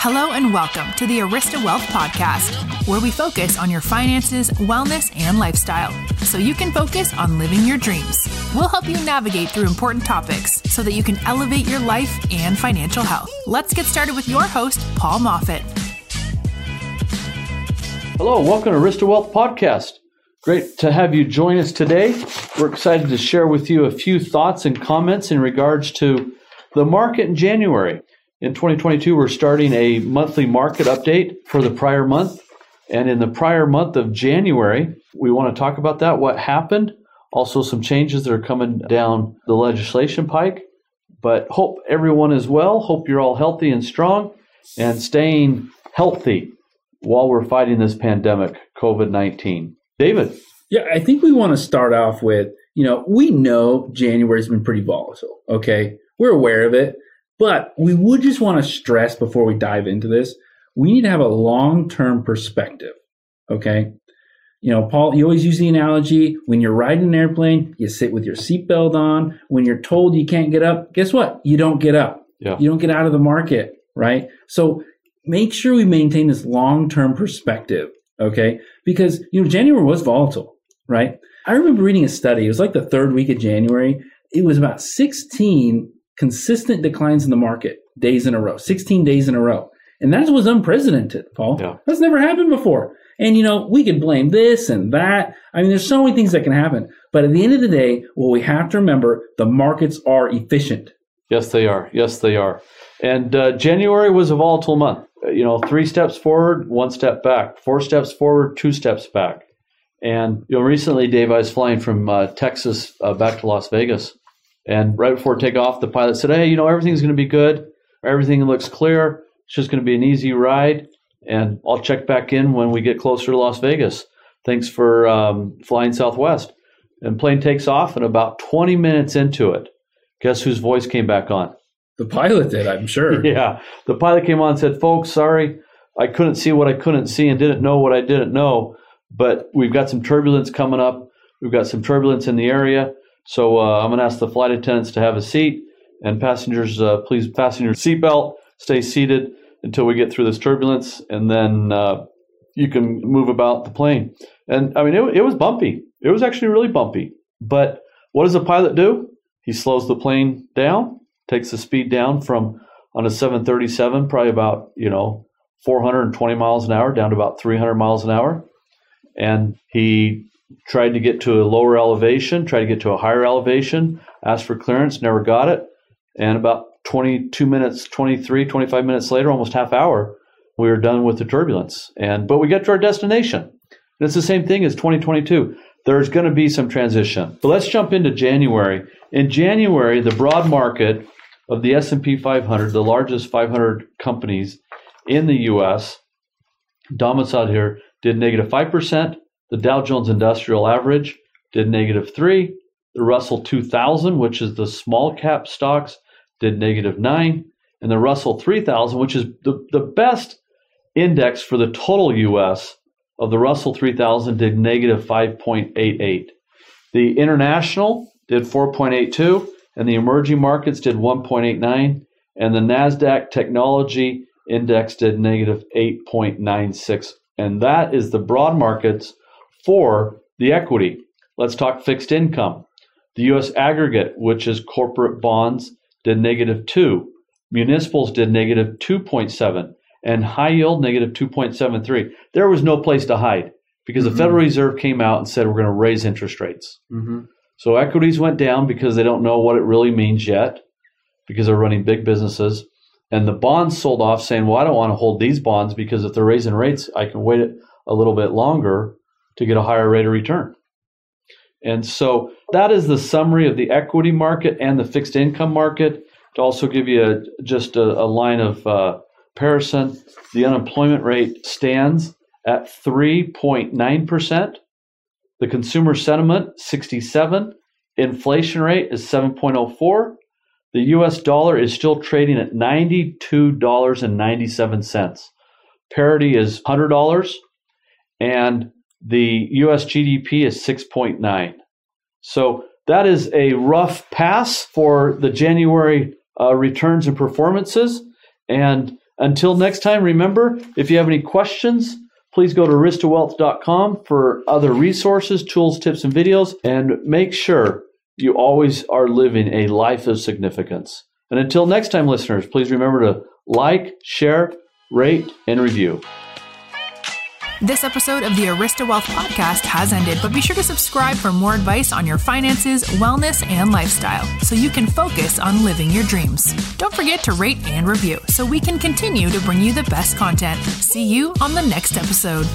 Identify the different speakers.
Speaker 1: Hello and welcome to the Arista Wealth Podcast, where we focus on your finances, wellness, and lifestyle so you can focus on living your dreams. We'll help you navigate through important topics so that you can elevate your life and financial health. Let's get started with your host, Paul Moffat.
Speaker 2: Hello, welcome to Arista Wealth Podcast. Great to have you join us today. We're excited to share with you a few thoughts and comments in regards to the market in January. In 2022, we're starting a monthly market update for the prior month. And in the prior month of January, we want to talk about that, what happened, also some changes that are coming down the legislation pike. But hope everyone is well. Hope you're all healthy and strong and staying healthy while we're fighting this pandemic, COVID 19. David.
Speaker 3: Yeah, I think we want to start off with, you know, we know January's been pretty volatile, okay? We're aware of it. But we would just want to stress before we dive into this, we need to have a long term perspective. Okay. You know, Paul, you always use the analogy when you're riding an airplane, you sit with your seatbelt on. When you're told you can't get up, guess what? You don't get up. Yeah. You don't get out of the market, right? So make sure we maintain this long term perspective. Okay. Because, you know, January was volatile, right? I remember reading a study. It was like the third week of January. It was about 16 consistent declines in the market days in a row, 16 days in a row. And that was unprecedented, Paul. Yeah. That's never happened before. And you know, we could blame this and that. I mean, there's so many things that can happen. But at the end of the day, what we have to remember, the markets are efficient.
Speaker 2: Yes, they are. Yes, they are. And uh, January was a volatile month. Uh, you know, three steps forward, one step back. Four steps forward, two steps back. And you know, recently, Dave, I was flying from uh, Texas uh, back to Las Vegas, and right before takeoff, the pilot said, Hey, you know, everything's going to be good. Everything looks clear. It's just going to be an easy ride. And I'll check back in when we get closer to Las Vegas. Thanks for um, flying Southwest. And plane takes off, and about 20 minutes into it, guess whose voice came back on?
Speaker 3: The pilot did, I'm sure.
Speaker 2: yeah. The pilot came on and said, Folks, sorry, I couldn't see what I couldn't see and didn't know what I didn't know. But we've got some turbulence coming up. We've got some turbulence in the area. So uh, I'm going to ask the flight attendants to have a seat, and passengers, uh, please fasten your seatbelt, stay seated until we get through this turbulence, and then uh, you can move about the plane. And I mean, it, it was bumpy. It was actually really bumpy. But what does a pilot do? He slows the plane down, takes the speed down from on a 737, probably about you know 420 miles an hour down to about 300 miles an hour, and he tried to get to a lower elevation, tried to get to a higher elevation, asked for clearance, never got it. And about 22 minutes, 23, 25 minutes later, almost half hour, we were done with the turbulence. And but we get to our destination. And it's the same thing as 2022. There's going to be some transition. But let's jump into January. In January, the broad market of the S&P 500, the largest 500 companies in the U.S., domiciled here, did negative 5%, the Dow Jones Industrial Average did negative three. The Russell 2000, which is the small cap stocks, did negative nine. And the Russell 3000, which is the, the best index for the total US of the Russell 3000, did negative 5.88. The international did 4.82, and the emerging markets did 1.89, and the NASDAQ technology index did negative 8.96. And that is the broad markets for the equity. Let's talk fixed income. The U.S. aggregate, which is corporate bonds, did negative 2. Municipals did negative 2.7. And high yield, negative 2.73. There was no place to hide because mm-hmm. the Federal Reserve came out and said we're going to raise interest rates. Mm-hmm. So equities went down because they don't know what it really means yet because they're running big businesses. And the bonds sold off saying, well, I don't want to hold these bonds because if they're raising rates, I can wait a little bit longer to get a higher rate of return. And so that is the summary of the equity market and the fixed income market. To also give you a, just a, a line of uh, comparison, the unemployment rate stands at 3.9%. The consumer sentiment, 67. Inflation rate is 7.04. The US dollar is still trading at $92.97. Parity is $100. And the US GDP is 6.9. So that is a rough pass for the January uh, returns and performances. And Until next time, remember if you have any questions, please go to aristawealth.com for other resources, tools, tips, and videos, and make sure you always are living a life of significance. And until next time, listeners, please remember to like, share, rate, and review.
Speaker 1: This episode of the Arista Wealth podcast has ended, but be sure to subscribe for more advice on your finances, wellness, and lifestyle so you can focus on living your dreams. Don't forget to rate and review so we can continue to bring you the best content. See you on the next episode.